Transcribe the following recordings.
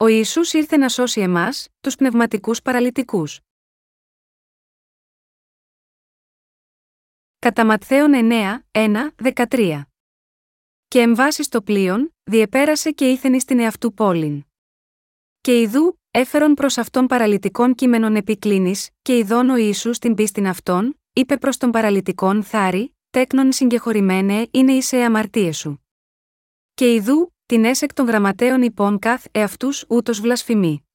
Ο Ιησούς ήρθε να σώσει εμάς, τους πνευματικούς παραλυτικούς. Κατά Ματθαίον 9, 1, 13. Και εμβάσει το πλοίον, διεπέρασε και ήθενη στην εαυτού πόλην. Και ιδού, έφερον προς αυτόν παραλυτικών κείμενων επικλίνης, και ειδών ο Ιησούς την πίστην αυτών, είπε προς τον παραλυτικόν Θάρη, τέκνον συγκεχωρημένε είναι η σε αμαρτίε σου. Και ιδού, την έσεκ των γραμματέων υπόν καθ εαυτούς ούτως βλασφημί.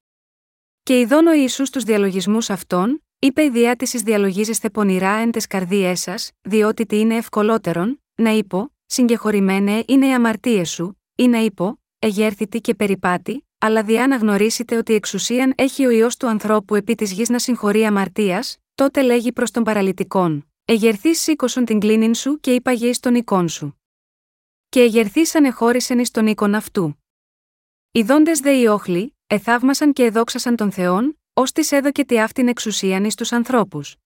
Και ειδών ο Ιησούς τους διαλογισμούς αυτών, είπε η διάτησης διαλογίζεστε πονηρά εν τες καρδίες σας, διότι τι είναι ευκολότερον, να είπω, συγκεχωρημένε είναι οι αμαρτίες σου, ή να είπω, εγέρθητη και περιπάτη, αλλά διά να γνωρίσετε ότι εξουσίαν έχει ο ιό του ανθρώπου επί της γης να συγχωρεί αμαρτίας, τότε λέγει προς τον παραλυτικόν. Εγερθείς σήκωσον την κλίνην σου και είπαγε ει τον εικόν σου. Και εγερθεί ανεχώρησεν εις τον οίκον αυτού. Οι δόντες δε οι όχλοι, εθαύμασαν και εδόξασαν τον Θεόν, ως της έδωκε τη αυτήν εξουσίαν εις τους ανθρώπους.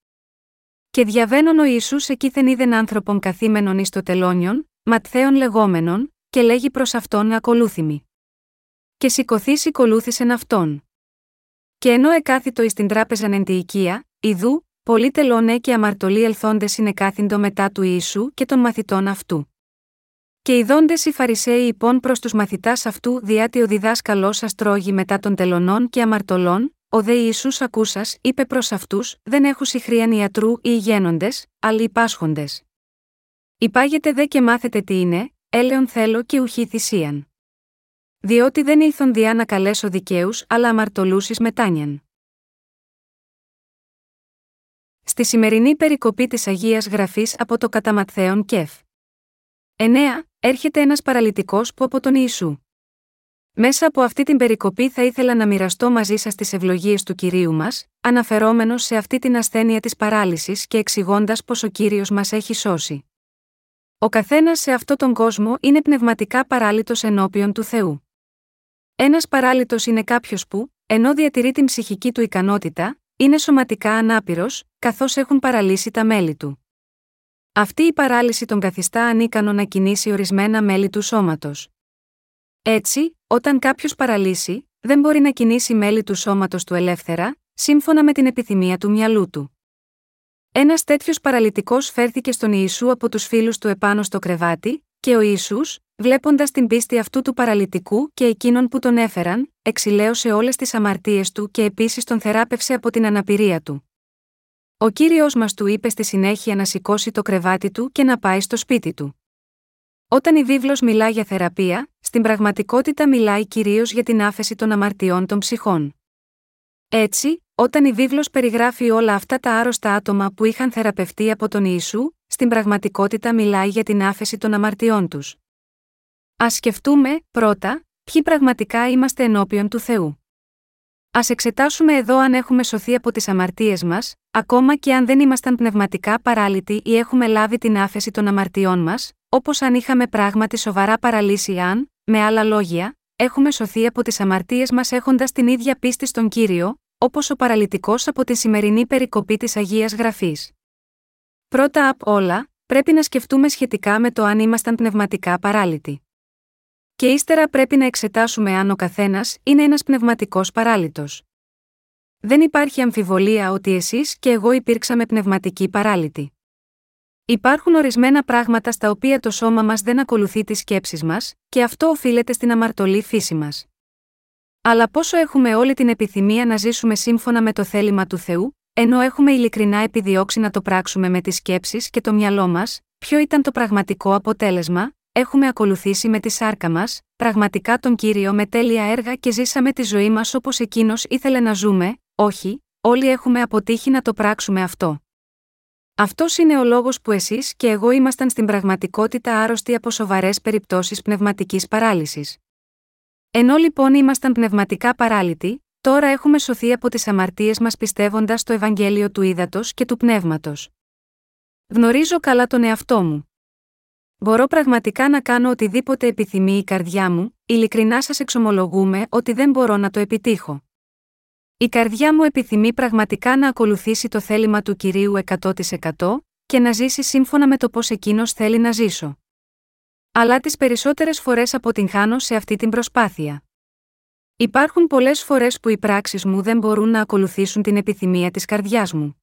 Και διαβαίνον ο Ιησούς εκείθεν είδεν άνθρωπον καθήμενον εις το τελώνιον, ματθαίων λεγόμενον, και λέγει προς αυτόν ακολούθημη. Και σηκωθείς ακολούθησεν αυτόν. Και ενώ εκάθιτο εις την τράπεζαν εν τη οικία, ιδού, πολλοί τελώνε και αμαρτωλοί ελθόντες κάθιντο μετά του Ιησού και των μαθητών αυτού. Και οι δόντες οι Φαρισαίοι υπόν προς τους μαθητάς αυτού διάτι ο διδάσκαλό σας τρώγει μετά των τελωνών και αμαρτωλών, ο δε Ιησούς ακούσας, είπε προς αυτούς: Δεν έχουν συχρίαν ιατρού ή γένοντε, αλλά υπάσχοντες. Υπάγετε δε και μάθετε τι είναι, έλεον θέλω και ουχή θυσίαν. Διότι δεν ήλθον διά να καλέσω δικαίους, αλλά αμαρτωλούσει μετάνιαν. Στη σημερινή περικοπή της Αγίας Γραφής από το Καταματθέον Κεφ. 9. Έρχεται ένας παραλυτικός που από τον Ιησού. Μέσα από αυτή την περικοπή θα ήθελα να μοιραστώ μαζί σας τις ευλογίες του κυρίου μας, αναφερόμενος σε αυτή την ασθένεια της παράλυσης και εξηγώντας πως ο κύριος μας έχει σώσει. Ο καθένας σε αυτόν τον κόσμο είναι πνευματικά παράλυτος ενώπιον του Θεού. Ένας παράλυτος είναι κάποιος που, ενώ διατηρεί την ψυχική του ικανότητα, είναι σωματικά ανάπηρος, καθώς έχουν παραλύσει τα μέλη του. Αυτή η παράλυση τον καθιστά ανίκανο να κινήσει ορισμένα μέλη του σώματος. Έτσι, όταν κάποιος παραλύσει, δεν μπορεί να κινήσει μέλη του σώματος του ελεύθερα, σύμφωνα με την επιθυμία του μυαλού του. Ένας τέτοιος παραλυτικός φέρθηκε στον Ιησού από τους φίλους του επάνω στο κρεβάτι, και ο Ισού, βλέποντας την πίστη αυτού του παραλυτικού και εκείνων που τον έφεραν, εξηλαίωσε όλες τις αμαρτίες του και επίσης τον θεράπευσε από την αναπηρία του. Ο κύριος μας του είπε στη συνέχεια να σηκώσει το κρεβάτι του και να πάει στο σπίτι του. Όταν η βίβλος μιλά για θεραπεία, στην πραγματικότητα μιλάει κυρίως για την άφεση των αμαρτιών των ψυχών. Έτσι, όταν η βίβλος περιγράφει όλα αυτά τα άρρωστα άτομα που είχαν θεραπευτεί από τον Ιησού, στην πραγματικότητα μιλάει για την άφεση των αμαρτιών τους. Α σκεφτούμε, πρώτα, ποιοι πραγματικά είμαστε ενώπιον του Θεού. Α εξετάσουμε εδώ αν έχουμε σωθεί από τις αμαρτίες μας, ακόμα και αν δεν ήμασταν πνευματικά παράλυτοι ή έχουμε λάβει την άφεση των αμαρτιών μας, όπως αν είχαμε πράγματι σοβαρά παραλύσει αν, με άλλα λόγια, έχουμε σωθεί από τις αμαρτίες μας έχοντας την ίδια πίστη στον κύριο, όπως ο παραλυτικός από τη σημερινή περικοπή της Αγίας Γραφής. Πρώτα απ' όλα, πρέπει να σκεφτούμε σχετικά με το αν ήμασταν πνευματικά παράλυτοι. Και ύστερα πρέπει να εξετάσουμε αν ο καθένας είναι ένας πνευματικός παράλυτος. Δεν υπάρχει αμφιβολία ότι εσείς και εγώ υπήρξαμε πνευματικοί παράλυτοι. Υπάρχουν ορισμένα πράγματα στα οποία το σώμα μας δεν ακολουθεί τις σκέψεις μας, και αυτό οφείλεται στην αμαρτωλή φύση μας. Αλλά πόσο έχουμε όλη την επιθυμία να ζήσουμε σύμφωνα με το θέλημα του Θεού, ενώ έχουμε ειλικρινά επιδιώξει να το πράξουμε με τις σκέψεις και το μυαλό μας, ποιο ήταν το πραγματικό αποτέλεσμα, έχουμε ακολουθήσει με τη σάρκα μας, πραγματικά τον κύριο με τέλεια έργα και ζήσαμε τη ζωή μας όπως εκείνος ήθελε να ζούμε, όχι, όλοι έχουμε αποτύχει να το πράξουμε αυτό. Αυτός είναι ο λόγος που εσείς και εγώ ήμασταν στην πραγματικότητα άρρωστοι από σοβαρές περιπτώσεις πνευματικής παράλυσης. Ενώ λοιπόν ήμασταν πνευματικά παράλυτοι, τώρα έχουμε σωθεί από τις αμαρτίες μας πιστεύοντας το Ευαγγέλιο του Ύδατος και του Πνεύματος. Γνωρίζω καλά τον εαυτό μου. Μπορώ πραγματικά να κάνω οτιδήποτε επιθυμεί η καρδιά μου, ειλικρινά σας εξομολογούμαι ότι δεν μπορώ να το επιτύχω. Η καρδιά μου επιθυμεί πραγματικά να ακολουθήσει το θέλημα του κυρίου 100% και να ζήσει σύμφωνα με το πώς εκείνος θέλει να ζήσω. Αλλά τις περισσότερες φορές αποτυγχάνω σε αυτή την προσπάθεια. Υπάρχουν πολλές φορές που οι πράξεις μου δεν μπορούν να ακολουθήσουν την επιθυμία της καρδιάς μου.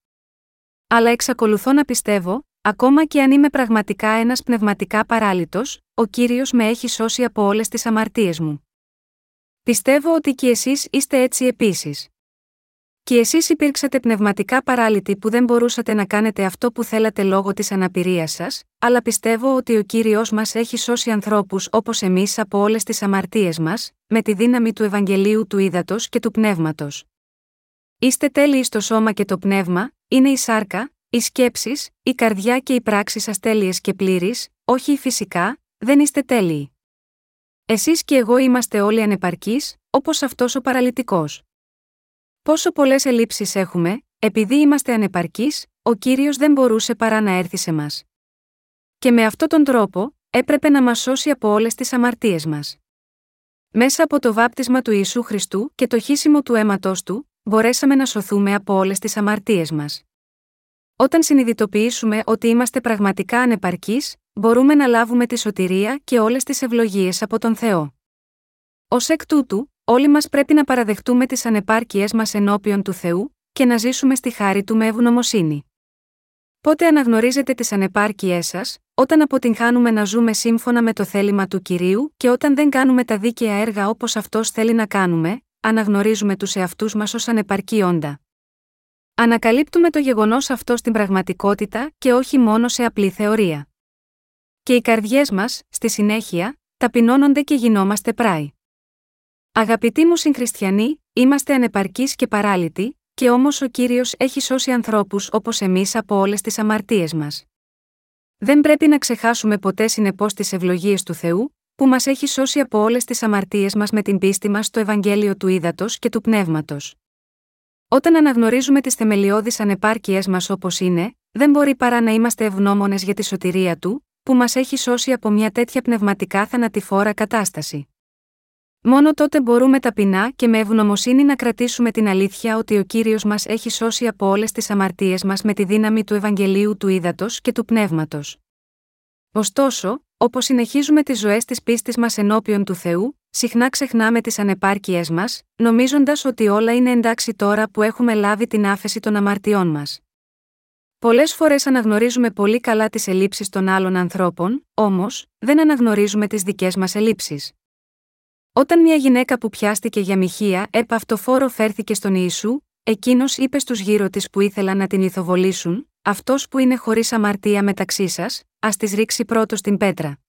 Αλλά εξακολουθώ να πιστεύω, ακόμα και αν είμαι πραγματικά ένας πνευματικά παράλυτος, ο κύριος με έχει σώσει από όλες τις αμαρτίες μου. Πιστεύω ότι και εσείς είστε έτσι επίσης. Και εσείς υπήρξατε πνευματικά παράλυτοι που δεν μπορούσατε να κάνετε αυτό που θέλατε λόγω της αναπηρίας σας, αλλά πιστεύω ότι ο κύριος μας έχει σώσει ανθρώπους όπως εμείς από όλες τις αμαρτίες μας, με τη δύναμη του Ευαγγελίου του Ήδατος και του Πνεύματος. Είστε τέλειοι στο σώμα και το πνεύμα, είναι η σάρκα, οι σκέψεις, η καρδιά και οι πράξεις σα τέλειε και πλήρεις, όχι φυσικά, δεν είστε τέλειοι. Εσείς και εγώ είμαστε όλοι ανεπαρκείς, όπως αυτός ο παραλυτικός. Πόσο πολλές ελλείψεις έχουμε, επειδή είμαστε ανεπαρκείς, ο κύριος δεν μπορούσε παρά να έρθει σε μας. Και με αυτόν τον τρόπο, έπρεπε να μας σώσει από όλες τις αμαρτίες μας. Μέσα από το βάπτισμα του Ιησού Χριστού και το χύσιμο του αίματός του, μπορέσαμε να σωθούμε από όλες τις αμαρτίες μας. Όταν συνειδητοποιήσουμε ότι είμαστε πραγματικά ανεπαρκείς, μπορούμε να λάβουμε τη σωτηρία και όλες τις ευλογίες από τον Θεό. Ω εκ τούτου, όλοι μας πρέπει να παραδεχτούμε τις ανεπάρκειές μας ενώπιον του Θεού και να ζήσουμε στη χάρη του με ευγνωμοσύνη. Πότε αναγνωρίζετε τις ανεπάρκειές σας, όταν αποτυγχάνουμε να ζούμε σύμφωνα με το θέλημα του κυρίου και όταν δεν κάνουμε τα δίκαια έργα όπως αυτός θέλει να κάνουμε, αναγνωρίζουμε τους εαυτούς μας ως ανεπαρκή όντα. Ανακαλύπτουμε το γεγονός αυτό στην πραγματικότητα και όχι μόνο σε απλή θεωρία. Και οι καρδιές μας, στη συνέχεια, ταπεινώνονται και γινόμαστε πράοι. Αγαπητοί μου συγχριστιανοί, είμαστε ανεπαρκείς και παράλυτοι, και όμως ο κύριος έχει σώσει ανθρώπους όπως εμείς από όλες τις αμαρτίες μας. Δεν πρέπει να ξεχάσουμε ποτέ συνεπώς τις ευλογίες του Θεού, που μας έχει σώσει από όλες τις αμαρτίες μας με την πίστη μας στο Ευαγγέλιο του Ήδατος και του Πνεύματος. Όταν αναγνωρίζουμε τις θεμελιώδεις ανεπάρκειές μας όπως είναι, δεν μπορεί παρά να είμαστε ευγνώμονες για τη σωτηρία του, που μας έχει σώσει από μια τέτοια πνευματικά θανατηφόρα κατάσταση. Μόνο τότε μπορούμε ταπεινά και με ευγνωμοσύνη να κρατήσουμε την αλήθεια ότι ο κύριος μας έχει σώσει από όλες τις αμαρτίες μας με τη δύναμη του Ευαγγελίου του Ήδατος και του Πνεύματος. Ωστόσο, όπως συνεχίζουμε τις ζωές της πίστης μας ενώπιον του Θεού, συχνά ξεχνάμε τις ανεπάρκειές μας, νομίζοντας ότι όλα είναι εντάξει τώρα που έχουμε λάβει την άφεση των αμαρτιών μας. Πολλές φορές αναγνωρίζουμε πολύ καλά τις ελλείψεις των άλλων ανθρώπων, όμως, δεν αναγνωρίζουμε τις δικές μας ελλείψεις. Όταν μια γυναίκα που πιάστηκε για μοιχεία φόρο φέρθηκε στον Ιησού, εκείνος είπε στους γύρω της που ήθελαν να την ηθοβολήσουν, αυτός που είναι χωρίς αμαρτία μεταξύ σας, ας της ρίξει πρώτος την πέτρα.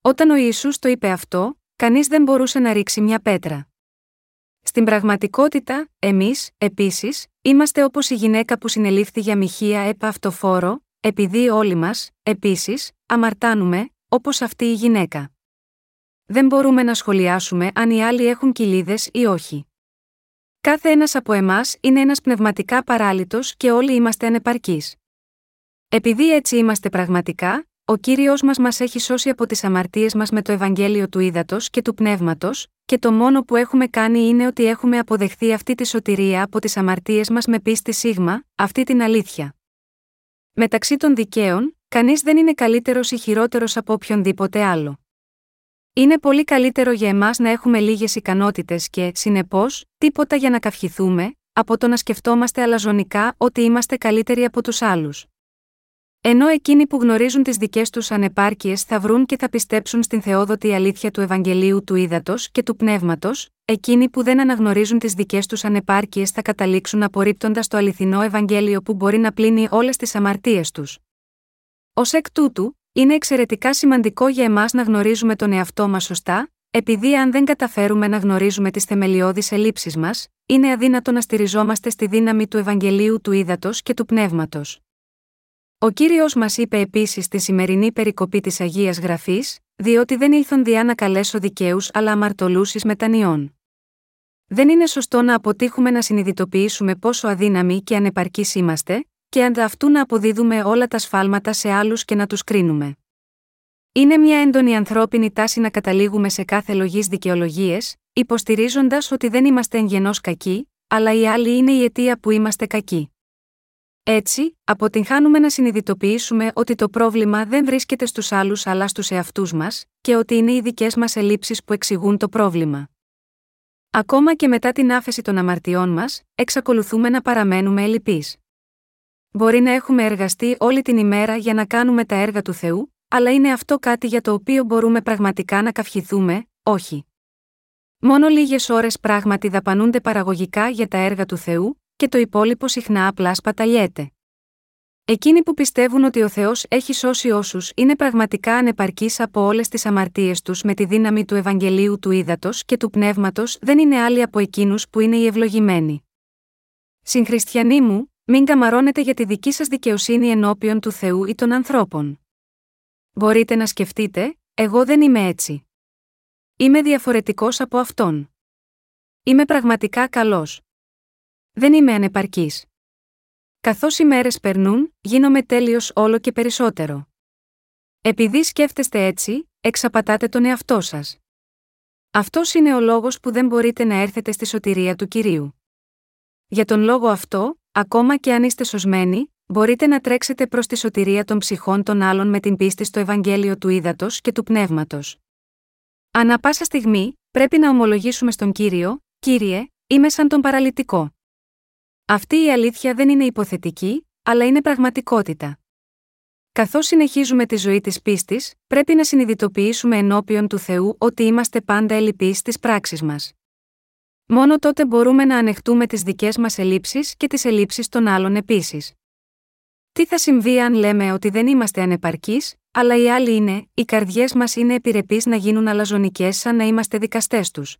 Όταν ο Ιησούς το είπε αυτό, κανείς δεν μπορούσε να ρίξει μια πέτρα. Στην πραγματικότητα, εμείς, επίσης, είμαστε όπως η γυναίκα που συνελήφθη για μοιχεία έπα αυτοφόρο, επειδή όλοι μας, επίσης, αμαρτάνουμε, όπως αυτή η γυναίκα. Δεν μπορούμε να σχολιάσουμε αν οι άλλοι έχουν κοιλίδε ή όχι. Κάθε ένας από εμάς είναι ένας πνευματικά παράλυτος και όλοι είμαστε ανεπαρκείς. Επειδή έτσι είμαστε πραγματικά, ο κύριος μας μας έχει σώσει από τις αμαρτίες μας με το Ευαγγέλιο του Ήδατος και του Πνεύματος, και το μόνο που έχουμε κάνει είναι ότι έχουμε αποδεχθεί αυτή τη σωτηρία από τις αμαρτίες μας με πίστη σίγμα, αυτή την αλήθεια. Μεταξύ των δικαίων, κανείς δεν είναι καλύτερος ή χειρότερος από οποιονδήποτε άλλο. Είναι πολύ καλύτερο για εμάς να έχουμε λίγες ικανότητες και, συνεπώς, τίποτα για να καυχηθούμε, από το να σκεφτόμαστε αλαζονικά ότι είμαστε καλύτεροι από τους άλλους. Ενώ εκείνοι που γνωρίζουν τις δικές τους ανεπάρκειες θα βρουν και θα πιστέψουν στην θεόδοτη αλήθεια του Ευαγγελίου του Ήδατος και του Πνεύματος, εκείνοι που δεν αναγνωρίζουν τις δικές τους ανεπάρκειες θα καταλήξουν απορρίπτοντας το αληθινό Ευαγγέλιο που μπορεί να πλύνει όλες τις αμαρτίες τους. Ω εκ τούτου, είναι εξαιρετικά σημαντικό για εμάς να γνωρίζουμε τον εαυτό μας σωστά, επειδή αν δεν καταφέρουμε να γνωρίζουμε τις θεμελιώδεις ελλείψεις μας, είναι αδύνατο να στηριζόμαστε στη δύναμη του Ευαγγελίου του Ήδατος και του Πνεύματος. Ο κύριος μας είπε επίσης στη σημερινή περικοπή της Αγίας Γραφής, διότι δεν ήλθον διά να καλέσω δικαίους αλλά αμαρτωλούσει μετανιών. Δεν είναι σωστό να αποτύχουμε να συνειδητοποιήσουμε πόσο αδύναμοι και ανεπαρκείς είμαστε, και ανταυτού να αποδίδουμε όλα τα σφάλματα σε άλλους και να τους κρίνουμε. Είναι μια έντονη ανθρώπινη τάση να καταλήγουμε σε κάθε λογής δικαιολογίες, υποστηρίζοντας ότι δεν είμαστε εγγενώς κακοί, αλλά οι άλλοι είναι η αιτία που είμαστε κακοί. Έτσι, αποτυγχάνουμε να συνειδητοποιήσουμε ότι το πρόβλημα δεν βρίσκεται στους άλλους αλλά στους εαυτούς μας, και ότι είναι οι δικές μας ελλείψεις που εξηγούν το πρόβλημα. Ακόμα και μετά την άφεση των αμαρτιών μας, εξακολουθούμε να παραμένουμε ελλειπείς. Μπορεί να έχουμε εργαστεί όλη την ημέρα για να κάνουμε τα έργα του Θεού, αλλά είναι αυτό κάτι για το οποίο μπορούμε πραγματικά να καυχηθούμε, όχι. Μόνο λίγες ώρες πράγματι δαπανούνται παραγωγικά για τα έργα του Θεού, και το υπόλοιπο συχνά απλά σπαταλιέται. Εκείνοι που πιστεύουν ότι ο Θεός έχει σώσει όσους είναι πραγματικά ανεπαρκείς από όλες τις αμαρτίες τους με τη δύναμη του Ευαγγελίου του Ήδατος και του Πνεύματος δεν είναι άλλοι από εκείνους που είναι οι ευλογημένοι. Συγχριστιανοί μου, μην καμαρώνετε για τη δική σας δικαιοσύνη ενώπιον του Θεού ή των ανθρώπων. Μπορείτε να σκεφτείτε, εγώ δεν είμαι έτσι. Είμαι διαφορετικός από αυτόν. Είμαι πραγματικά καλός. Δεν είμαι ανεπαρκής. Καθώς οι μέρες περνούν, γίνομαι τέλειος όλο και περισσότερο. Επειδή σκέφτεστε έτσι, εξαπατάτε τον εαυτό σας. Αυτός είναι ο λόγος που δεν μπορείτε να έρθετε στη σωτηρία του κυρίου. Για τον λόγο αυτό, ακόμα και αν είστε σωσμένοι, μπορείτε να τρέξετε προς τη σωτηρία των ψυχών των άλλων με την πίστη στο Ευαγγέλιο του Ήδατος και του Πνεύματος. Ανά πάσα στιγμή, πρέπει να ομολογήσουμε στον κύριο: Κύριε, είμαι σαν τον παραλυτικό. Αυτή η αλήθεια δεν είναι υποθετική, αλλά είναι πραγματικότητα. Καθώς συνεχίζουμε τη ζωή της πίστης, πρέπει να συνειδητοποιήσουμε ενώπιον του Θεού ότι είμαστε πάντα ελλειπείς στις πράξεις μας. Μόνο τότε μπορούμε να ανεχτούμε τις δικές μας ελλείψεις και τις ελλείψεις των άλλων επίσης. Τι θα συμβεί αν λέμε ότι δεν είμαστε ανεπαρκείς, αλλά οι άλλοι είναι, οι καρδιές μας είναι επιρρεπείς να γίνουν αλαζονικές σαν να είμαστε δικαστές τους.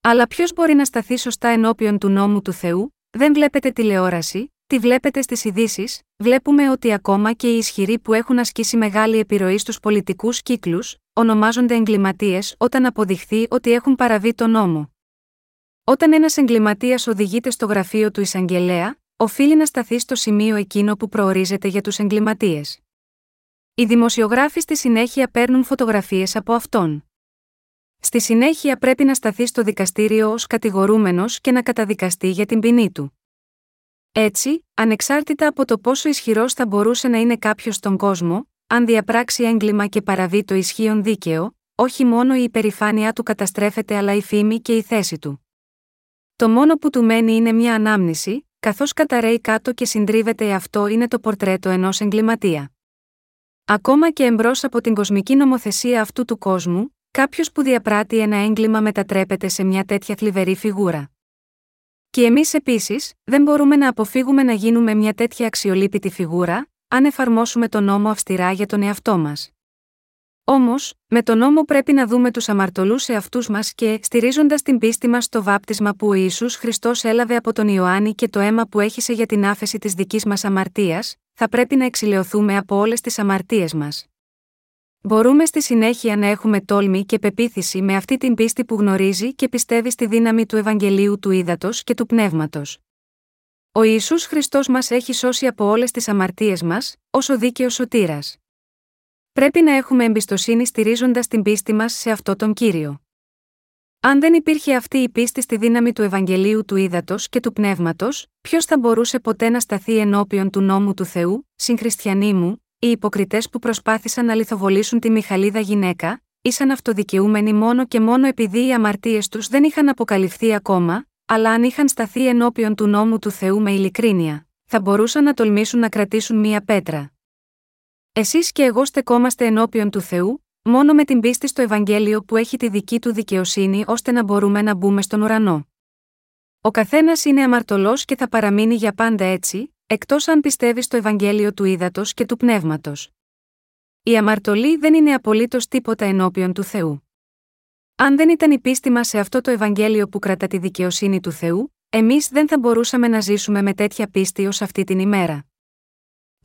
Αλλά ποιος μπορεί να σταθεί σωστά ενώπιον του νόμου του Θεού, δεν βλέπετε τηλεόραση, τη βλέπετε στις ειδήσεις, βλέπουμε ότι ακόμα και οι ισχυροί που έχουν ασκήσει μεγάλη επιρροή στους πολιτικούς κύκλους, ονομάζονται εγκληματίες όταν αποδειχθεί ότι έχουν παραβεί τον νόμο. Όταν ένας εγκληματίας οδηγείται στο γραφείο του εισαγγελέα, οφείλει να σταθεί στο σημείο εκείνο που προορίζεται για τους εγκληματίες. Οι δημοσιογράφοι στη συνέχεια παίρνουν φωτογραφίες από αυτόν. Στη συνέχεια πρέπει να σταθεί στο δικαστήριο ως κατηγορούμενος και να καταδικαστεί για την ποινή του. Έτσι, ανεξάρτητα από το πόσο ισχυρός θα μπορούσε να είναι κάποιος στον κόσμο, αν διαπράξει έγκλημα και παραβεί το ισχύον δίκαιο, όχι μόνο η υπερηφάνειά του καταστρέφεται αλλά η φήμη και η θέση του. Το μόνο που του μένει είναι μια ανάμνηση, καθώς καταραίει κάτω και συντρίβεται αυτό είναι το πορτρέτο ενός εγκληματία. Ακόμα και εμπρός από την κοσμική νομοθεσία αυτού του κόσμου, Κάποιος που διαπράττει ένα έγκλημα μετατρέπεται σε μια τέτοια θλιβερή φιγούρα. Και εμείς επίσης, δεν μπορούμε να αποφύγουμε να γίνουμε μια τέτοια αξιολύπητη φιγούρα, αν εφαρμόσουμε τον νόμο αυστηρά για τον εαυτό μας. Όμως, με τον νόμο πρέπει να δούμε τους αμαρτωλούς εαυτούς μας και, στηρίζοντας την πίστη μας στο βάπτισμα που ο Ισού Χριστός έλαβε από τον Ιωάννη και το αίμα που έχησε για την άφεση της δικής μας αμαρτίας, θα πρέπει να εξηλαιωθούμε από όλες τις αμαρτίες μας. Μπορούμε στη συνέχεια να έχουμε τόλμη και πεποίθηση με αυτή την πίστη που γνωρίζει και πιστεύει στη δύναμη του Ευαγγελίου του Ήδατος και του Πνεύματος. Ο Ιησούς Χριστός μας έχει σώσει από όλες τις αμαρτίες μας, ως ο δίκαιος σωτήρας. Πρέπει να έχουμε εμπιστοσύνη στηρίζοντας την πίστη μας σε αυτό τον κύριο. Αν δεν υπήρχε αυτή η πίστη στη δύναμη του Ευαγγελίου του Ήδατος και του Πνεύματος, ποιος θα μπορούσε ποτέ να σταθεί ενώπιον του νόμου του Θεού, συγχριστιανοί μου, οι υποκριτές που προσπάθησαν να λιθοβολήσουν τη Μιχαλίδα γυναίκα, ήσαν αυτοδικαιούμενοι μόνο και μόνο επειδή οι αμαρτίες τους δεν είχαν αποκαλυφθεί ακόμα, αλλά αν είχαν σταθεί ενώπιον του νόμου του Θεού με ειλικρίνεια, θα μπορούσαν να τολμήσουν να κρατήσουν μία πέτρα. Εσείς και εγώ στεκόμαστε ενώπιον του Θεού, μόνο με την πίστη στο Ευαγγέλιο που έχει τη δική του δικαιοσύνη ώστε να μπορούμε να μπούμε στον ουρανό. Ο καθένας είναι αμαρτωλός και θα παραμείνει για πάντα έτσι, εκτός αν πιστεύει στο Ευαγγέλιο του Ήδατος και του Πνεύματος. Η αμαρτωλή δεν είναι απολύτως τίποτα ενώπιον του Θεού. Αν δεν ήταν η πίστη μας σε αυτό το Ευαγγέλιο που κρατά τη δικαιοσύνη του Θεού, εμείς δεν θα μπορούσαμε να ζήσουμε με τέτοια πίστη ως αυτή την ημέρα.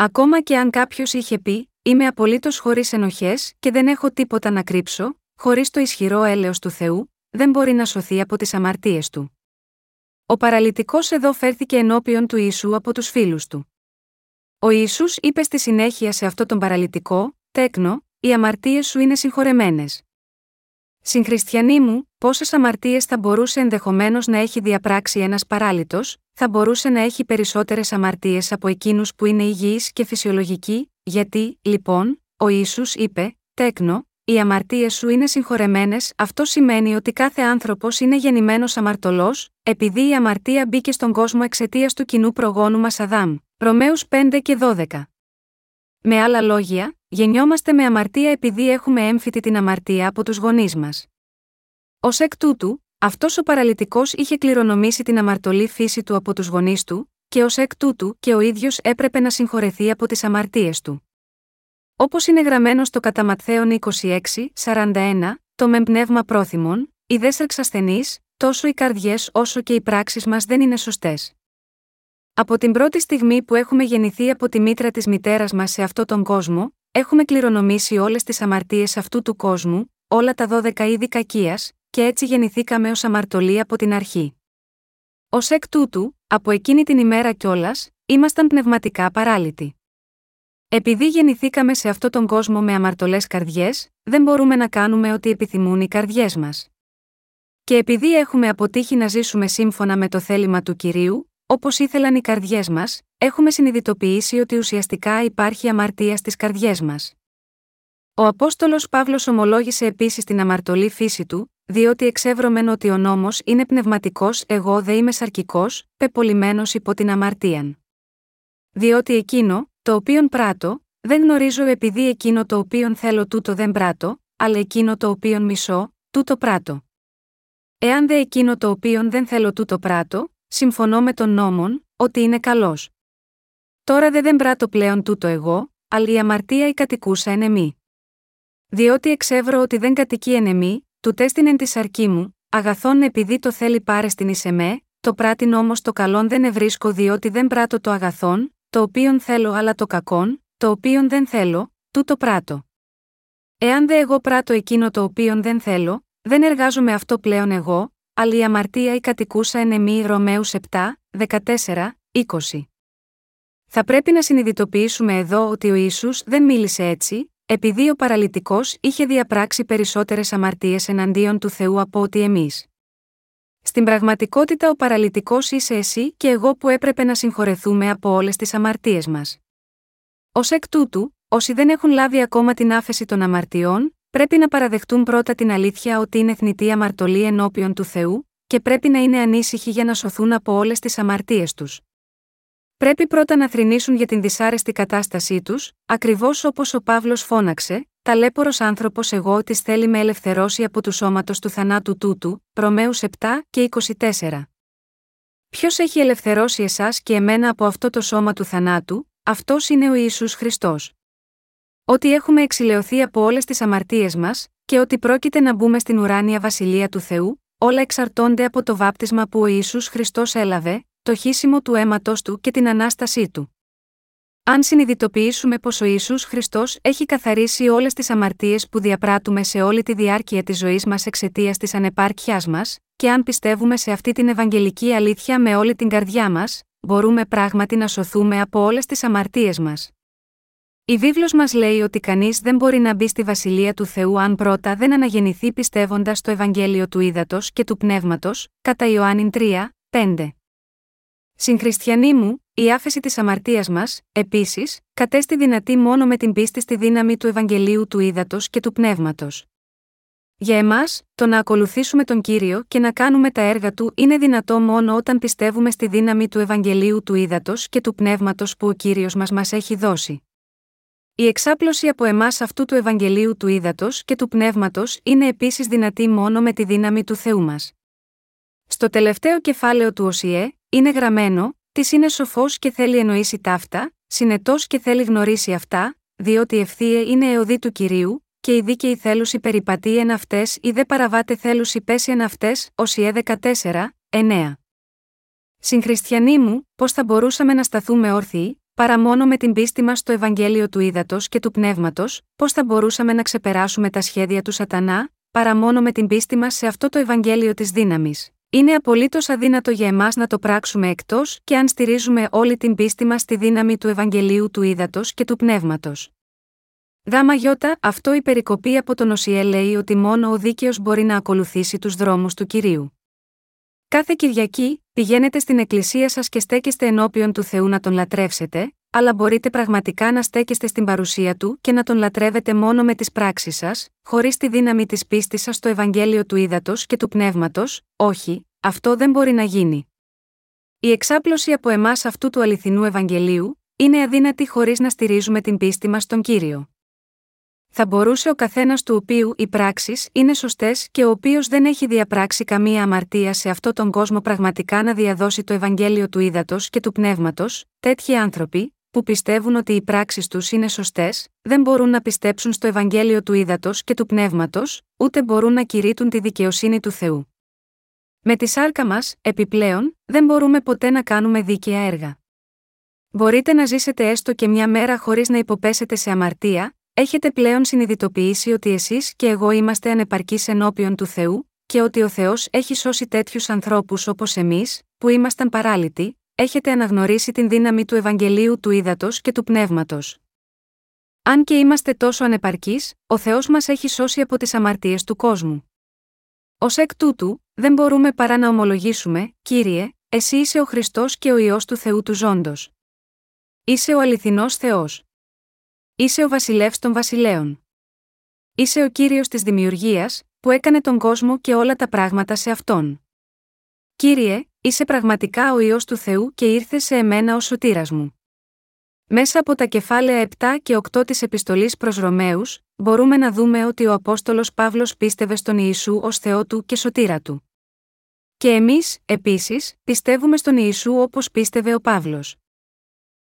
Ακόμα και αν κάποιος είχε πει: Είμαι απολύτως χωρίς ενοχές και δεν έχω τίποτα να κρύψω, χωρίς το ισχυρό έλεος του Θεού, δεν μπορεί να σωθεί από τις αμαρτίες του. Ο παραλυτικός εδώ φέρθηκε ενώπιον του Ιησού από τους φίλους του. Ο Ισού είπε στη συνέχεια σε αυτό τον παραλυτικό: Τέκνο, οι αμαρτίες σου είναι συγχωρεμένες. Συγχριστιανοί μου, πόσες αμαρτίες θα μπορούσε ενδεχομένως να έχει διαπράξει ένας παράλυτος, θα μπορούσε να έχει περισσότερες αμαρτίες από εκείνους που είναι υγιείς και φυσιολογικοί, γιατί, λοιπόν, ο Ισού είπε: Τέκνο, οι αμαρτίες σου είναι συγχωρεμένες, αυτό σημαίνει ότι κάθε άνθρωπος είναι γεννημένος αμαρτωλός, επειδή η αμαρτία μπήκε στον κόσμο εξαιτίας του κοινού προγόνου μας Αδάμ. Ρωμαίους 5 και 12. Με άλλα λόγια, γεννιόμαστε με αμαρτία επειδή έχουμε έμφυτη την αμαρτία από τους γονείς μας. Ω εκ τούτου, αυτός ο παραλυτικός είχε κληρονομήσει την αμαρτωλή φύση του από τους γονείς του, και ως εκ τούτου και ο ίδιος έπρεπε να συγχωρεθεί από τις αμαρτίες του. Όπως είναι γραμμένο στο κατά Ματθαίον 26, 41, το με πνεύμα πρόθυμων, οι δέσσερξ ασθενείς, τόσο οι καρδιές όσο και οι πράξεις μας δεν είναι σωστές. Από την πρώτη στιγμή που έχουμε γεννηθεί από τη μήτρα της μητέρας μας σε αυτόν τον κόσμο, έχουμε κληρονομήσει όλες τις αμαρτίες αυτού του κόσμου, όλα τα δώδεκα είδη κακίας, και έτσι γεννηθήκαμε ως αμαρτωλοί από την αρχή. Ω εκ τούτου, από εκείνη την ημέρα κιόλας, ήμασταν πνευματικά παράλυτοι. Επειδή γεννηθήκαμε σε αυτόν τον κόσμο με αμαρτωλές καρδιές, δεν μπορούμε να κάνουμε ό,τι επιθυμούν οι καρδιές μας. Και επειδή έχουμε αποτύχει να ζήσουμε σύμφωνα με το θέλημα του κυρίου, όπως ήθελαν οι καρδιές μας, έχουμε συνειδητοποιήσει ότι ουσιαστικά υπάρχει αμαρτία στις καρδιές μας. Ο Απόστολος Παύλος ομολόγησε επίσης την αμαρτωλή φύση του, διότι εξεύρωμεν ότι ο νόμος είναι πνευματικός, εγώ δε είμαι σαρκικός, πεπολιμένο υπό την αμαρτίαν. Διότι εκείνο, το οποίον πράττω, δεν γνωρίζω επειδή εκείνο το οποίον θέλω τούτο δεν πράττω, αλλά εκείνο το οποίον μισώ, τούτο πράττω. Εάν δε εκείνο το οποίον δεν θέλω τούτο πράττω, συμφωνώ με τον νόμον, ότι είναι καλός. Τώρα δε δεν πράττω πλέον τούτο εγώ, αλλά η αμαρτία η κατοικούσα εν εμή. Διότι εξεύρω ότι δεν κατοικεί εν εμή, του τέστην της αρκή μου, αγαθόν επειδή το θέλει πάρε στην Ισεμέ, το πράτην όμως το καλόν δεν ευρίσκω διότι δεν πράττω το αγαθόν, το οποίον θέλω αλλά το κακόν, το οποίον δεν θέλω, τούτο πράττω. Εάν δε εγώ πράττω εκείνο το οποίον δεν θέλω, δεν εργάζομαι αυτό πλέον εγώ, αλλά η αμαρτία η κατοικούσα εν εμή Ρωμαίους 7, 14, 20. Θα πρέπει να συνειδητοποιήσουμε εδώ ότι ο Ιησούς δεν μίλησε έτσι, επειδή ο παραλυτικός είχε διαπράξει περισσότερες αμαρτίες εναντίον του Θεού από ότι εμείς. Στην πραγματικότητα ο παραλυτικός είσαι εσύ και εγώ που έπρεπε να συγχωρεθούμε από όλες τις αμαρτίες μας. Ω εκ τούτου, όσοι δεν έχουν λάβει ακόμα την άφεση των αμαρτιών, πρέπει να παραδεχτούν πρώτα την αλήθεια ότι είναι θνητή αμαρτωλή ενώπιον του Θεού, και πρέπει να είναι ανήσυχοι για να σωθούν από όλες τις αμαρτίες τους. Πρέπει πρώτα να θρυνήσουν για την δυσάρεστη κατάστασή τους, ακριβώς όπως ο Παύλος φώναξε, ταλέπορος άνθρωπος εγώ της θέλει με ελευθερώσει από του σώματος του θανάτου τούτου, Ρωμαίους 7 και 24. Ποιος έχει ελευθερώσει εσάς και εμένα από αυτό το σώμα του θανάτου, αυτός είναι ο Ιησούς Χριστός. Ότι έχουμε εξηλαιωθεί από όλες τις αμαρτίες μας, και ότι πρόκειται να μπούμε στην ουράνια βασιλεία του Θεού, όλα εξαρτώνται από το βάπτισμα που ο Ιησούς Χριστός έλαβε, το χύσιμο του αίματος του και την ανάστασή του. Αν συνειδητοποιήσουμε πως ο Ιησούς Χριστός έχει καθαρίσει όλες τις αμαρτίες που διαπράττουμε σε όλη τη διάρκεια της ζωής μας εξαιτίας της ανεπάρκεια μας, και αν πιστεύουμε σε αυτή την Ευαγγελική αλήθεια με όλη την καρδιά μας, μπορούμε πράγματι να σωθούμε από όλες τις αμαρτίες μας. Η βίβλος μας λέει ότι κανείς δεν μπορεί να μπει στη βασιλεία του Θεού αν πρώτα δεν αναγεννηθεί πιστεύοντας το Ευαγγέλιο του Ήδατος και του Πνεύματος, κατά Ιωάννη 3, 5. Συγχριστιανοί μου, η άφεση της αμαρτίας μας, επίσης, κατέστη δυνατή μόνο με την πίστη στη δύναμη του Ευαγγελίου του Ήδατος και του Πνεύματος. Για εμάς, το να ακολουθήσουμε τον κύριο και να κάνουμε τα έργα του είναι δυνατό μόνο όταν πιστεύουμε στη δύναμη του Ευαγγελίου του Ήδατος και του Πνεύματος που ο κύριος μας μας έχει δώσει. Η εξάπλωση από εμάς αυτού του Ευαγγελίου του Ήδατος και του Πνεύματος είναι επίσης δυνατή μόνο με τη δύναμη του Θεού μας. Στο τελευταίο κεφάλαιο του Οσιέ, είναι γραμμένο, της είναι σοφός και θέλει εννοήσει ταύτα, συνετός και θέλει γνωρίσει αυτά, διότι ευθύε είναι εωδή του κυρίου, και οι δίκαιοι θέλουσι περιπατεί εν αυτές ή δε παραβάτε θέλουσι πέσει εν αυτές, Οσιέ 14, 9. Συγχριστιανοί μου, πώς θα μπορούσαμε να σταθούμε όρθιοι, παρά μόνο με την πίστη μας στο Ευαγγέλιο του Ήδατος και του Πνεύματος, πώς θα μπορούσαμε να ξεπεράσουμε τα σχέδια του Σατανά, παρά μόνο με την πίστη μας σε αυτό το Ευαγγέλιο της δύναμης. Είναι απολύτως αδύνατο για εμάς να το πράξουμε εκτός και αν στηρίζουμε όλη την πίστη μας στη δύναμη του Ευαγγελίου του Ήδατος και του Πνεύματος. Γάμα γιώτα, αυτό η περικοπή από τον Οσιέ λέει ότι μόνο ο δίκαιος μπορεί να ακολουθήσει τους δρόμους του κυρίου. Κάθε Κυριακή, πηγαίνετε στην εκκλησία σας και στέκεστε ενώπιον του Θεού να τον λατρεύσετε, αλλά μπορείτε πραγματικά να στέκεστε στην παρουσία του και να τον λατρεύετε μόνο με τις πράξεις σας, χωρίς τη δύναμη της πίστης σας στο Ευαγγέλιο του Ήδατος και του Πνεύματος, όχι, αυτό δεν μπορεί να γίνει. Η εξάπλωση από εμάς αυτού του αληθινού Ευαγγελίου είναι αδύνατη χωρίς να στηρίζουμε την πίστη μας στον κύριο. Θα μπορούσε ο καθένας του οποίου οι πράξεις είναι σωστές και ο οποίος δεν έχει διαπράξει καμία αμαρτία σε αυτόν τον κόσμο πραγματικά να διαδώσει το Ευαγγέλιο του ύδατο και του πνεύματος, τέτοιοι άνθρωποι, που πιστεύουν ότι οι πράξεις τους είναι σωστές, δεν μπορούν να πιστέψουν στο Ευαγγέλιο του ύδατο και του πνεύματος, ούτε μπορούν να κηρύττουν τη δικαιοσύνη του Θεού. Με τη σάρκα μας, επιπλέον, δεν μπορούμε ποτέ να κάνουμε δίκαια έργα. Μπορείτε να ζήσετε έστω και μια μέρα χωρίς να υποπέσετε σε αμαρτία, έχετε πλέον συνειδητοποιήσει ότι εσείς και εγώ είμαστε ανεπαρκείς ενώπιον του Θεού, και ότι ο Θεός έχει σώσει τέτοιους ανθρώπους όπως εμείς, που ήμασταν παράλυτοι, έχετε αναγνωρίσει την δύναμη του Ευαγγελίου του Ήδατος και του Πνεύματος. Αν και είμαστε τόσο ανεπαρκείς, ο Θεός μας έχει σώσει από τις αμαρτίες του κόσμου. Ω εκ τούτου, δεν μπορούμε παρά να ομολογήσουμε, κύριε, εσύ είσαι ο Χριστός και ο ιό του Θεού του Ζώντος. Είσαι ο αληθινός Θεός. Είσαι ο βασιλεύς των βασιλέων. Είσαι ο κύριος της δημιουργίας, που έκανε τον κόσμο και όλα τα πράγματα σε αυτόν. Κύριε, είσαι πραγματικά ο ιό του Θεού και ήρθε σε εμένα ως σωτήρας μου. Μέσα από τα κεφάλαια 7 και 8 της επιστολής προς Ρωμαίους, μπορούμε να δούμε ότι ο Απόστολος Παύλος πίστευε στον Ιησού ως Θεό του και σωτήρα του. Και εμείς, επίσης, πιστεύουμε στον Ιησού όπως πίστευε ο Παύλος.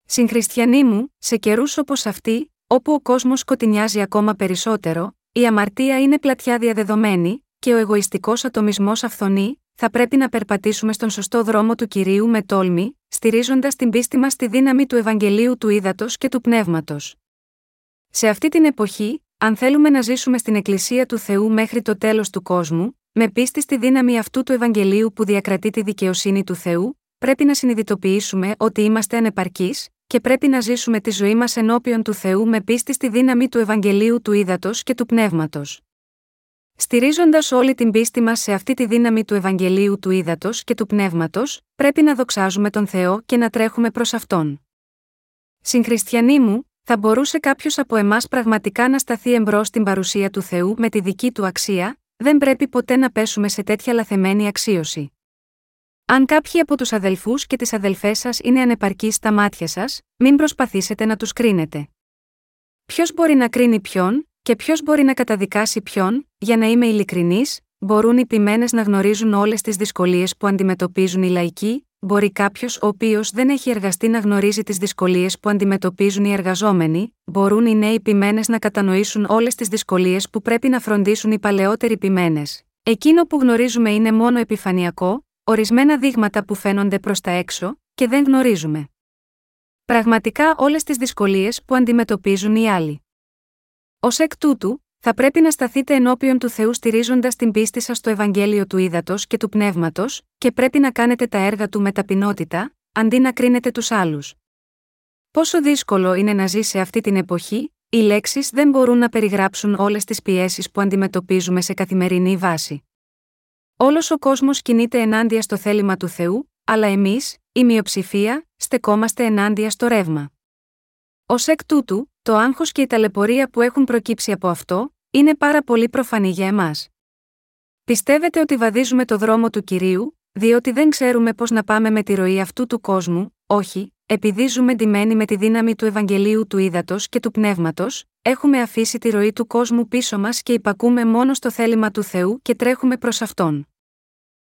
Συγχριστιανοί μου, σε καιρούς όπως αυτοί, όπου ο κόσμος σκοτεινιάζει ακόμα περισσότερο, η αμαρτία είναι πλατιά διαδεδομένη, και ο εγωιστικός ατομισμός αυθονεί, θα πρέπει να περπατήσουμε στον σωστό δρόμο του κυρίου με τόλμη, στηρίζοντας την πίστη μας στη δύναμη του Ευαγγελίου του Ήδατος και του Πνεύματος. Σε αυτή την εποχή, αν θέλουμε να ζήσουμε στην Εκκλησία του Θεού μέχρι το τέλος του κόσμου, με πίστη στη δύναμη αυτού του Ευαγγελίου που διακρατεί τη δικαιοσύνη του Θεού, πρέπει να συνειδητοποιήσουμε ότι είμαστε ανεπαρκείς, και πρέπει να ζήσουμε τη ζωή μας ενώπιον του Θεού με πίστη στη δύναμη του Ευαγγελίου του Ήδατος και του Πνεύματος. Στηρίζοντας όλη την πίστη μας σε αυτή τη δύναμη του Ευαγγελίου του Ήδατος και του Πνεύματος, πρέπει να δοξάζουμε τον Θεό και να τρέχουμε προς αυτόν. Συγχριστιανοί μου, θα μπορούσε κάποιος από εμάς πραγματικά να σταθεί εμπρός στην παρουσία του Θεού με τη δική του αξία, δεν πρέπει ποτέ να πέσουμε σε τέτοια λαθεμένη αξίωση. Αν κάποιοι από τους αδελφούς και τις αδελφές σας είναι ανεπαρκείς στα μάτια σας, μην προσπαθήσετε να τους κρίνετε. Ποιος μπορεί να κρίνει ποιον, και ποιος μπορεί να καταδικάσει ποιον, για να είμαι ειλικρινής, μπορούν οι ποιμένες να γνωρίζουν όλες τις δυσκολίες που αντιμετωπίζουν οι λαϊκοί, μπορεί κάποιος ο οποίος δεν έχει εργαστεί να γνωρίζει τις δυσκολίες που αντιμετωπίζουν οι εργαζόμενοι, μπορούν οι νέοι ποιμένες να κατανοήσουν όλες τις δυσκολίες που πρέπει να φροντίσουν οι παλαιότεροι ποιμένες. Εκείνο που γνωρίζουμε είναι μόνο επιφανειακό, ορισμένα δείγματα που φαίνονται προς τα έξω, και δεν γνωρίζουμε. Πραγματικά όλες τις δυσκολίες που αντιμετωπίζουν οι άλλοι. Ω εκ τούτου, θα πρέπει να σταθείτε ενώπιον του Θεού στηρίζοντας την πίστη σας στο Ευαγγέλιο του Ήδατος και του Πνεύματος, και πρέπει να κάνετε τα έργα του με ταπεινότητα, αντί να κρίνετε τους άλλους. Πόσο δύσκολο είναι να ζει σε αυτή την εποχή, οι λέξεις δεν μπορούν να περιγράψουν όλες τις πιέσεις που αντιμετωπίζουμε σε καθημερινή βάση. Όλος ο κόσμος κινείται ενάντια στο θέλημα του Θεού, αλλά εμείς, η μειοψηφία, στεκόμαστε ενάντια στο ρεύμα. Ω εκ τούτου, το άγχος και η ταλαιπωρία που έχουν προκύψει από αυτό, είναι πάρα πολύ προφανή για εμάς. Πιστεύετε ότι βαδίζουμε το δρόμο του κυρίου, διότι δεν ξέρουμε πώς να πάμε με τη ροή αυτού του κόσμου, όχι, επειδή ζούμε ντυμένοι με τη δύναμη του Ευαγγελίου του Ήδατος και του Πνεύματος, έχουμε αφήσει τη ροή του κόσμου πίσω μας και υπακούμε μόνο στο θέλημα του Θεού και τρέχουμε προς αυτόν.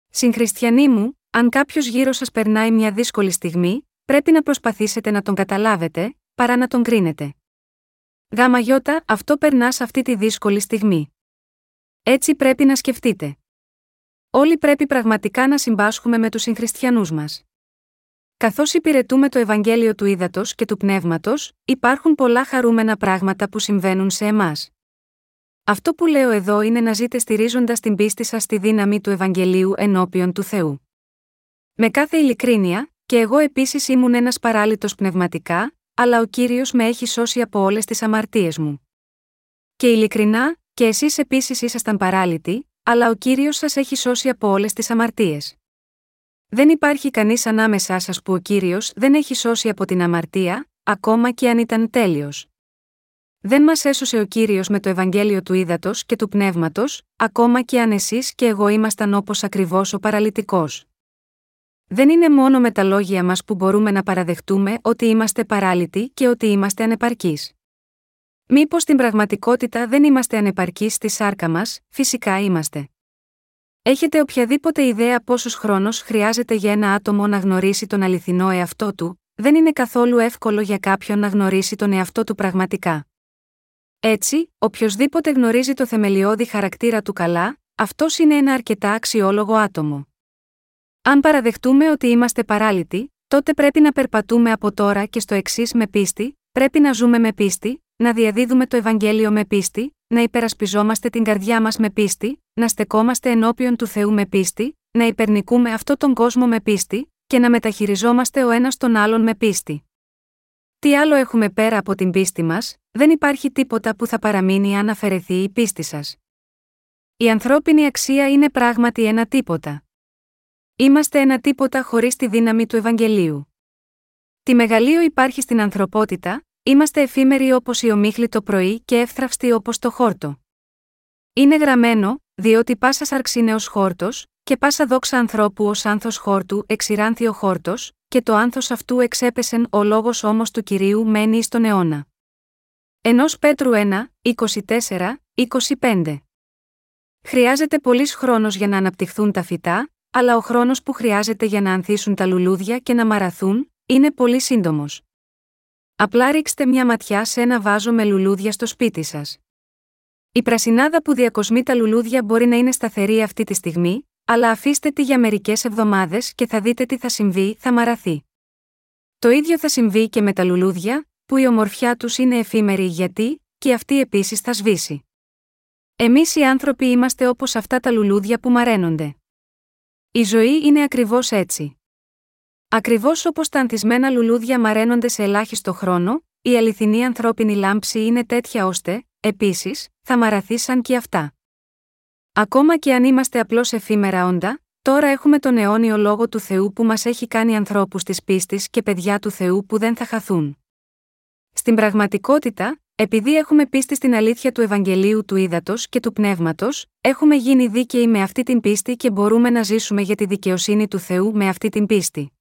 Συγχριστιανοί μου, αν κάποιος γύρω σας περνάει μια δύσκολη στιγμή, πρέπει να προσπαθήσετε να τον καταλάβετε, παρά να τον κρίνετε. Γάμα γιώτα, αυτό περνάς σε αυτή τη δύσκολη στιγμή. Έτσι πρέπει να σκεφτείτε. Όλοι πρέπει πραγματικά να συμπάσχουμε με τους συγχριστιανούς μας. Καθώς υπηρετούμε το Ευαγγέλιο του Ήδατος και του Πνεύματος, υπάρχουν πολλά χαρούμενα πράγματα που συμβαίνουν σε εμάς. Αυτό που λέω εδώ είναι να ζείτε στηρίζοντας την πίστη σας στη δύναμη του Ευαγγελίου ενώπιον του Θεού. Με κάθε ειλικρίνεια, και εγώ επίσης ήμουν ένας παράλυτος πνευματικά, αλλά ο κύριος με έχει σώσει από όλες τις αμαρτίες μου. Και ειλικρινά, και εσείς επίσης ήσασταν παράλυτοι, αλλά ο κύριος σας έχει σώσει από όλες τις αμαρτίες. Δεν υπάρχει κανείς ανάμεσά σας που ο κύριος δεν έχει σώσει από την αμαρτία, ακόμα και αν ήταν τέλειος. Δεν μας έσωσε ο κύριος με το Ευαγγέλιο του ύδατο και του πνεύματος, ακόμα και αν εσείς και εγώ ήμασταν όπως ακριβώς ο παραλυτικός. Δεν είναι μόνο με τα λόγια μας που μπορούμε να παραδεχτούμε ότι είμαστε παράλυτοι και ότι είμαστε ανεπαρκείς. Μήπως στην πραγματικότητα δεν είμαστε ανεπαρκείς στη σάρκα μας, φυσικά είμαστε. Έχετε οποιαδήποτε ιδέα πόσος χρόνος χρειάζεται για ένα άτομο να γνωρίσει τον αληθινό εαυτό του, δεν είναι καθόλου εύκολο για κάποιον να γνωρίσει τον εαυτό του πραγματικά. Έτσι, οποιοδήποτε γνωρίζει το θεμελιώδη χαρακτήρα του καλά, αυτός είναι ένα αρκετά αξιόλογο άτομο. Αν παραδεχτούμε ότι είμαστε παράλυτοι, τότε πρέπει να περπατούμε από τώρα και στο εξής με πίστη, πρέπει να ζούμε με πίστη, να διαδίδουμε το Ευαγγέλιο με πίστη, να υπερασπιζόμαστε την καρδιά μας με πίστη, να στεκόμαστε ενώπιον του Θεού με πίστη, να υπερνικούμε αυτόν τον κόσμο με πίστη, και να μεταχειριζόμαστε ο ένας τον άλλον με πίστη. Τι άλλο έχουμε πέρα από την πίστη μας, δεν υπάρχει τίποτα που θα παραμείνει αν αφαιρεθεί η πίστη σας. Η ανθρώπινη αξία είναι πράγματι ένα τίποτα. Είμαστε ένα τίποτα χωρίς τη δύναμη του Ευαγγελίου. Τη μεγαλείο υπάρχει στην ανθρωπότητα, είμαστε εφήμεροι όπως η ομίχλη το πρωί και εύθραυστοι όπως το χόρτο. Είναι γραμμένο, διότι πάσα σάρξ είναι ως χόρτος, και πάσα δόξα ανθρώπου ως άνθος χόρτου εξηράνθη ο χόρτος, και το άνθος αυτού εξέπεσεν ο λόγος όμω του κυρίου μένει στον αιώνα. Ενός Πέτρου 1, 24, 25. Χρειάζεται πολλή χρόνος για να αναπτυχθούν τα φυτά, αλλά ο χρόνος που χρειάζεται για να ανθίσουν τα λουλούδια και να μαραθούν, είναι πολύ σύντομος. Απλά ρίξτε μια ματιά σε ένα βάζο με λουλούδια στο σπίτι σας. Η πρασινάδα που διακοσμεί τα λουλούδια μπορεί να είναι σταθερή αυτή τη στιγμή, αλλά αφήστε τη για μερικές εβδομάδες και θα δείτε τι θα συμβεί, θα μαραθεί. Το ίδιο θα συμβεί και με τα λουλούδια, που η ομορφιά τους είναι εφήμερη γιατί, και αυτή επίσης θα σβήσει. Εμείς οι άνθρωποι είμαστε όπως αυτά τα λουλούδια που μαραίνονται. Η ζωή είναι ακριβώς έτσι. Ακριβώς όπως τα ανθισμένα λουλούδια μαραίνονται σε ελάχιστο χρόνο, η αληθινή ανθρώπινη λάμψη είναι τέτοια ώστε, επίσης, θα μαραθήσαν και αυτά. Ακόμα και αν είμαστε απλώς εφήμερα όντα, τώρα έχουμε τον αιώνιο λόγο του Θεού που μας έχει κάνει ανθρώπους της πίστης και παιδιά του Θεού που δεν θα χαθούν. Στην πραγματικότητα, επειδή έχουμε πίστη στην αλήθεια του Ευαγγελίου του Ήδατος και του Πνεύματος, έχουμε γίνει δίκαιοι με αυτή την πίστη και μπορούμε να ζήσουμε για τη δικαιοσύνη του Θεού με αυτή την πίστη.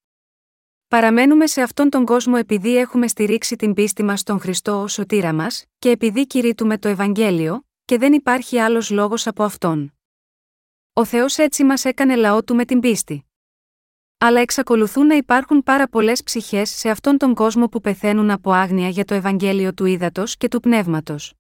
Παραμένουμε σε αυτόν τον κόσμο επειδή έχουμε στηρίξει την πίστη μας στον Χριστό ως σωτήρα μας, και επειδή κηρύττουμε το Ευαγγέλιο, και δεν υπάρχει άλλος λόγος από αυτόν. Ο Θεός έτσι μας έκανε λαό του με την πίστη. Αλλά εξακολουθούν να υπάρχουν πάρα πολλές ψυχές σε αυτόν τον κόσμο που πεθαίνουν από άγνοια για το Ευαγγέλιο του ύδατο και του πνεύματος.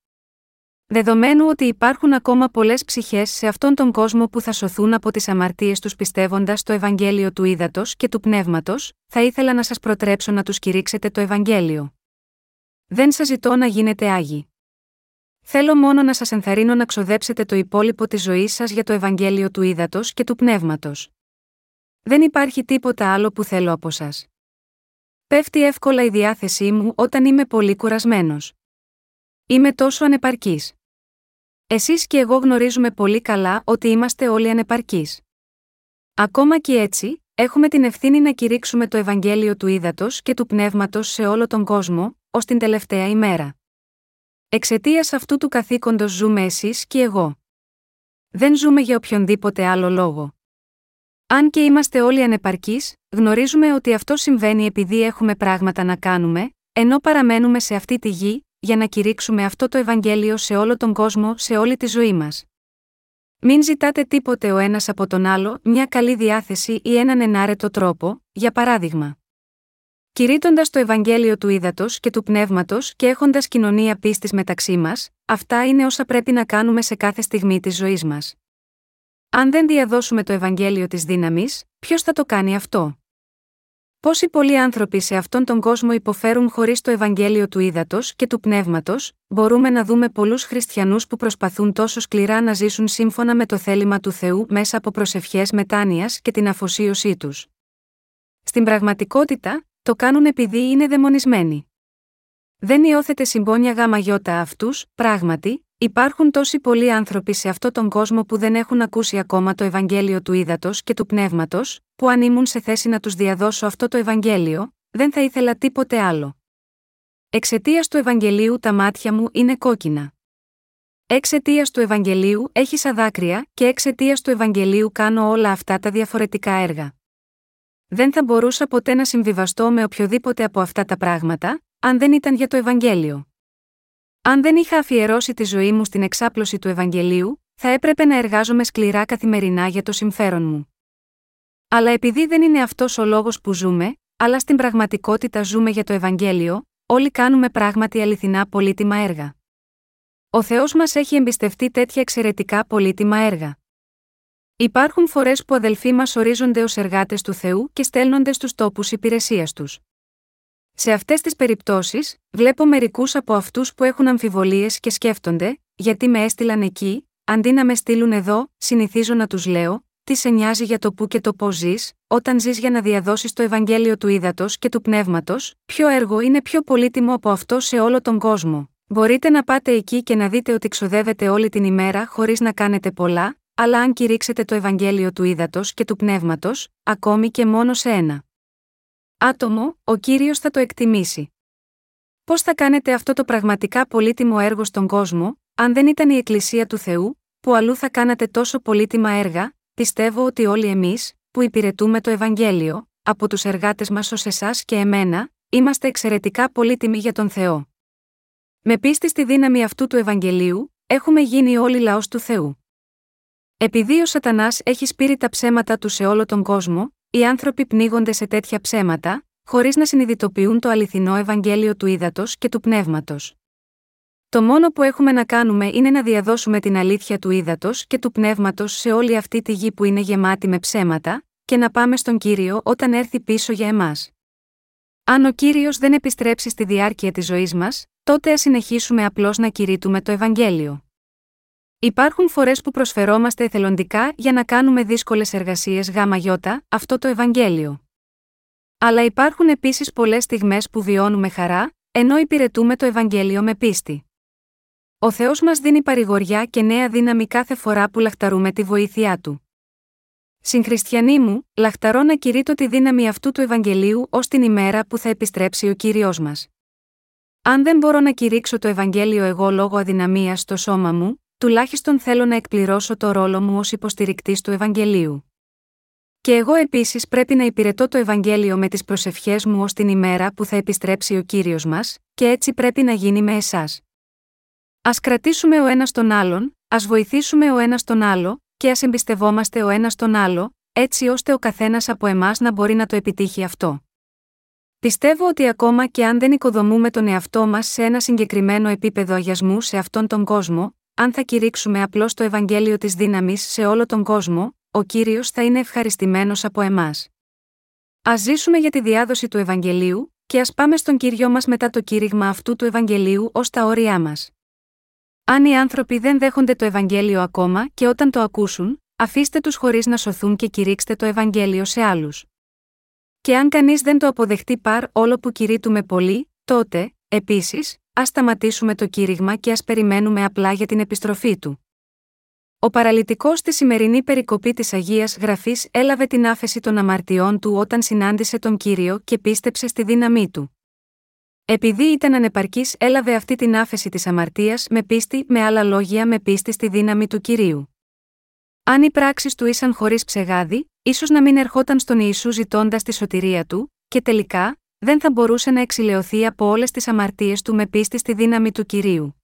Δεδομένου ότι υπάρχουν ακόμα πολλές ψυχές σε αυτόν τον κόσμο που θα σωθούν από τις αμαρτίες τους πιστεύοντας το Ευαγγέλιο του ύδατο και του πνεύματος, θα ήθελα να σας προτρέψω να τους κηρύξετε το Ευαγγέλιο. Δεν σας ζητώ να γίνετε άγιοι. Θέλω μόνο να σας ενθαρρύνω να ξοδέψετε το υπόλοιπο της ζωής σας για το Ευαγγέλιο του ύδατο και του πνεύματος. Δεν υπάρχει τίποτα άλλο που θέλω από σας. Πέφτει εύκολα η διάθεσή μου όταν είμαι πολύ κουρασμένος. Είμαι τόσο ανεπαρκής. Εσείς και εγώ γνωρίζουμε πολύ καλά ότι είμαστε όλοι ανεπαρκείς. Ακόμα και έτσι, έχουμε την ευθύνη να κηρύξουμε το Ευαγγέλιο του ύδατο και του πνεύματος σε όλο τον κόσμο, ως την τελευταία ημέρα. Εξαιτίας αυτού του καθήκοντος ζούμε εσείς και εγώ. Δεν ζούμε για οποιονδήποτε άλλο λόγο. Αν και είμαστε όλοι ανεπαρκείς, γνωρίζουμε ότι αυτό συμβαίνει επειδή έχουμε πράγματα να κάνουμε, ενώ παραμένουμε σε αυτή τη γη, για να κηρύξουμε αυτό το Ευαγγέλιο σε όλο τον κόσμο, σε όλη τη ζωή μας. Μην ζητάτε τίποτε ο ένας από τον άλλο, μια καλή διάθεση ή έναν ενάρετο τρόπο, για παράδειγμα. Κηρύττοντας το Ευαγγέλιο του ύδατος και του πνεύματος και έχοντας κοινωνία πίστης μεταξύ μας, αυτά είναι όσα πρέπει να κάνουμε σε κάθε στιγμή της ζωής μας. Αν δεν διαδώσουμε το Ευαγγέλιο της δύναμης, ποιος θα το κάνει αυτό; Πόσοι πολλοί άνθρωποι σε αυτόν τον κόσμο υποφέρουν χωρίς το Ευαγγέλιο του ύδατο και του πνεύματος, μπορούμε να δούμε πολλούς χριστιανούς που προσπαθούν τόσο σκληρά να ζήσουν σύμφωνα με το θέλημα του Θεού μέσα από προσευχές μετάνοιας και την αφοσίωσή τους. Στην πραγματικότητα, το κάνουν επειδή είναι δαιμονισμένοι. Δεν υιώθετε συμπόνια γάμα γιώτα αυτούς, πράγματι, υπάρχουν τόσοι πολλοί άνθρωποι σε αυτόν τον κόσμο που δεν έχουν ακούσει ακόμα το Ευαγγέλιο του ύδατο και του πνεύματος, που αν ήμουν σε θέση να τους διαδώσω αυτό το Ευαγγέλιο, δεν θα ήθελα τίποτε άλλο. Εξαιτίας του Ευαγγελίου τα μάτια μου είναι κόκκινα. Εξαιτίας του Ευαγγελίου έχεις δάκρυα και εξαιτίας του Ευαγγελίου κάνω όλα αυτά τα διαφορετικά έργα. Δεν θα μπορούσα ποτέ να συμβιβαστώ με οποιοδήποτε από αυτά τα πράγματα, αν δεν ήταν για το Ευαγγέλιο. Αν δεν είχα αφιερώσει τη ζωή μου στην εξάπλωση του Ευαγγελίου, θα έπρεπε να εργάζομαι σκληρά καθημερινά για το συμφέρον μου. Αλλά επειδή δεν είναι αυτός ο λόγος που ζούμε, αλλά στην πραγματικότητα ζούμε για το Ευαγγέλιο, όλοι κάνουμε πράγματι αληθινά πολύτιμα έργα. Ο Θεός μας έχει εμπιστευτεί τέτοια εξαιρετικά πολύτιμα έργα. Υπάρχουν φορές που αδελφοί μας ορίζονται ως εργάτες του Θεού και στέλνονται στους τόπους υπηρεσίας τους. Σε αυτές τις περιπτώσεις, βλέπω μερικούς από αυτούς που έχουν αμφιβολίες και σκέφτονται, γιατί με έστειλαν εκεί, αντί να με στείλουν εδώ, συνηθίζω να τους λέω, τι σε νοιάζει για το πού και το πώς ζεις, όταν ζεις για να διαδώσεις το Ευαγγέλιο του ύδατο και του πνεύματος, ποιο έργο είναι πιο πολύτιμο από αυτό σε όλο τον κόσμο. Μπορείτε να πάτε εκεί και να δείτε ότι ξοδεύετε όλη την ημέρα χωρίς να κάνετε πολλά, αλλά αν κηρύξετε το Ευαγγέλιο του ύδατο και του πνεύματος, ακόμη και μόνο σε ένα άτομο, ο κύριος θα το εκτιμήσει. Πώς θα κάνετε αυτό το πραγματικά πολύτιμο έργο στον κόσμο, αν δεν ήταν η Εκκλησία του Θεού, που αλλού θα κάνατε τόσο πολύτιμα έργα, πιστεύω ότι όλοι εμείς, που υπηρετούμε το Ευαγγέλιο, από τους εργάτες μας ως εσάς και εμένα, είμαστε εξαιρετικά πολύτιμοι για τον Θεό. Με πίστη στη δύναμη αυτού του Ευαγγελίου, έχουμε γίνει όλοι λαός του Θεού. Επειδή ο Σατανάς έχει σπείρει τα ψέματα του σε όλο τον κόσμο, οι άνθρωποι πνίγονται σε τέτοια ψέματα, χωρίς να συνειδητοποιούν το αληθινό Ευαγγέλιο του ύδατο και του πνεύματος. Το μόνο που έχουμε να κάνουμε είναι να διαδώσουμε την αλήθεια του ύδατο και του πνεύματος σε όλη αυτή τη γη που είναι γεμάτη με ψέματα, και να πάμε στον κύριο όταν έρθει πίσω για εμάς. Αν ο κύριος δεν επιστρέψει στη διάρκεια της ζωής μας, τότε ας συνεχίσουμε απλώς να κηρύττουμε το Ευαγγέλιο. Υπάρχουν φορές που προσφερόμαστε εθελοντικά για να κάνουμε δύσκολες εργασίες ΓΙ, αυτό το Ευαγγέλιο. Αλλά υπάρχουν επίσης πολλές στιγμές που βιώνουμε χαρά, ενώ υπηρετούμε το Ευαγγέλιο με πίστη. Ο Θεός μας δίνει παρηγοριά και νέα δύναμη κάθε φορά που λαχταρούμε τη βοήθειά του. Συγχριστιανοί μου, λαχταρώ να κηρύττω τη δύναμη αυτού του Ευαγγελίου ως την ημέρα που θα επιστρέψει ο κύριος μας. Αν δεν μπορώ να κηρύξω το Ευαγγέλιο εγώ λόγω αδυναμίας στο σώμα μου, τουλάχιστον θέλω να εκπληρώσω το ρόλο μου ως υποστηρικτής του Ευαγγελίου. Και εγώ επίσης πρέπει να υπηρετώ το Ευαγγέλιο με τις προσευχές μου ως την ημέρα που θα επιστρέψει ο κύριος μας, και έτσι πρέπει να γίνει με εσάς. Α κρατήσουμε ο ένας τον άλλον, ας βοηθήσουμε ο ένας τον άλλο, και ας εμπιστευόμαστε ο ένας τον άλλο, έτσι ώστε ο καθένας από εμάς να μπορεί να το επιτύχει αυτό. Πιστεύω ότι ακόμα και αν δεν οικοδομούμε τον εαυτό μας σε ένα συγκεκριμένο επίπεδο αγιασμού σε αυτόν τον κόσμο, αν θα κηρύξουμε απλώς το Ευαγγέλιο της δύναμης σε όλο τον κόσμο, ο κύριος θα είναι ευχαριστημένος από εμάς. Α ζήσουμε για τη διάδοση του Ευαγγελίου, και ας πάμε στον κύριο μας μετά το κήρυγμα αυτού του Ευαγγελίου ως τα όρια μας. Αν οι άνθρωποι δεν δέχονται το Ευαγγέλιο ακόμα και όταν το ακούσουν, αφήστε τους χωρίς να σωθούν και κηρύξτε το Ευαγγέλιο σε άλλους. Και αν κανείς δεν το αποδεχτεί παρ όλο που κηρύττουμε πολύ, τότε, επίσης, ας σταματήσουμε το κήρυγμα και ας περιμένουμε απλά για την επιστροφή του. Ο παραλυτικός στη σημερινή περικοπή της Αγίας Γραφής έλαβε την άφεση των αμαρτιών του όταν συνάντησε τον κύριο και πίστεψε στη δύναμή του. Επειδή ήταν ανεπαρκής, έλαβε αυτή την άφεση της αμαρτίας με πίστη, με άλλα λόγια, με πίστη στη δύναμη του κυρίου. Αν οι πράξεις του ήσαν χωρίς ψεγάδι, ίσως να μην ερχόταν στον Ιησού ζητώντας τη σωτηρία του, και τελικά, δεν θα μπορούσε να εξηλαιωθεί από όλες τις αμαρτίες του με πίστη στη δύναμη του κυρίου.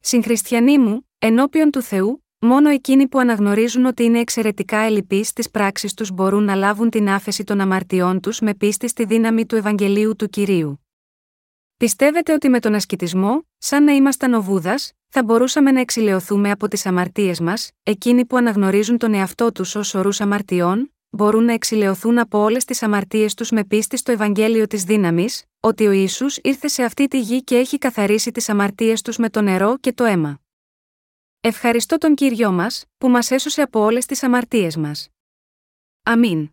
Συγχριστιανοί μου, ενώπιον του Θεού, μόνο εκείνοι που αναγνωρίζουν ότι είναι εξαιρετικά ελλειπείς στις πράξεις τους μπορούν να λάβουν την άφεση των αμαρτιών τους με πίστη στη δύναμη του Ευαγγελίου του κυρίου. Πιστεύετε ότι με τον ασκητισμό, σαν να ήμασταν ο Βούδας, θα μπορούσαμε να εξηλαιωθούμε από τις αμαρτίες μας, εκείνοι που αναγνωρίζουν τον εαυτό τους ως ορούς αμαρτιών, μπορούν να εξηλαιωθούν από όλες τις αμαρτίες τους με πίστη στο Ευαγγέλιο της δύναμης, ότι ο ίσου ήρθε σε αυτή τη γη και έχει καθαρίσει τις αμαρτίες τους με το νερό και το αίμα. Ευχαριστώ τον κύριο μας, που μας έσωσε από όλες τις αμαρτίες μας. Αμήν.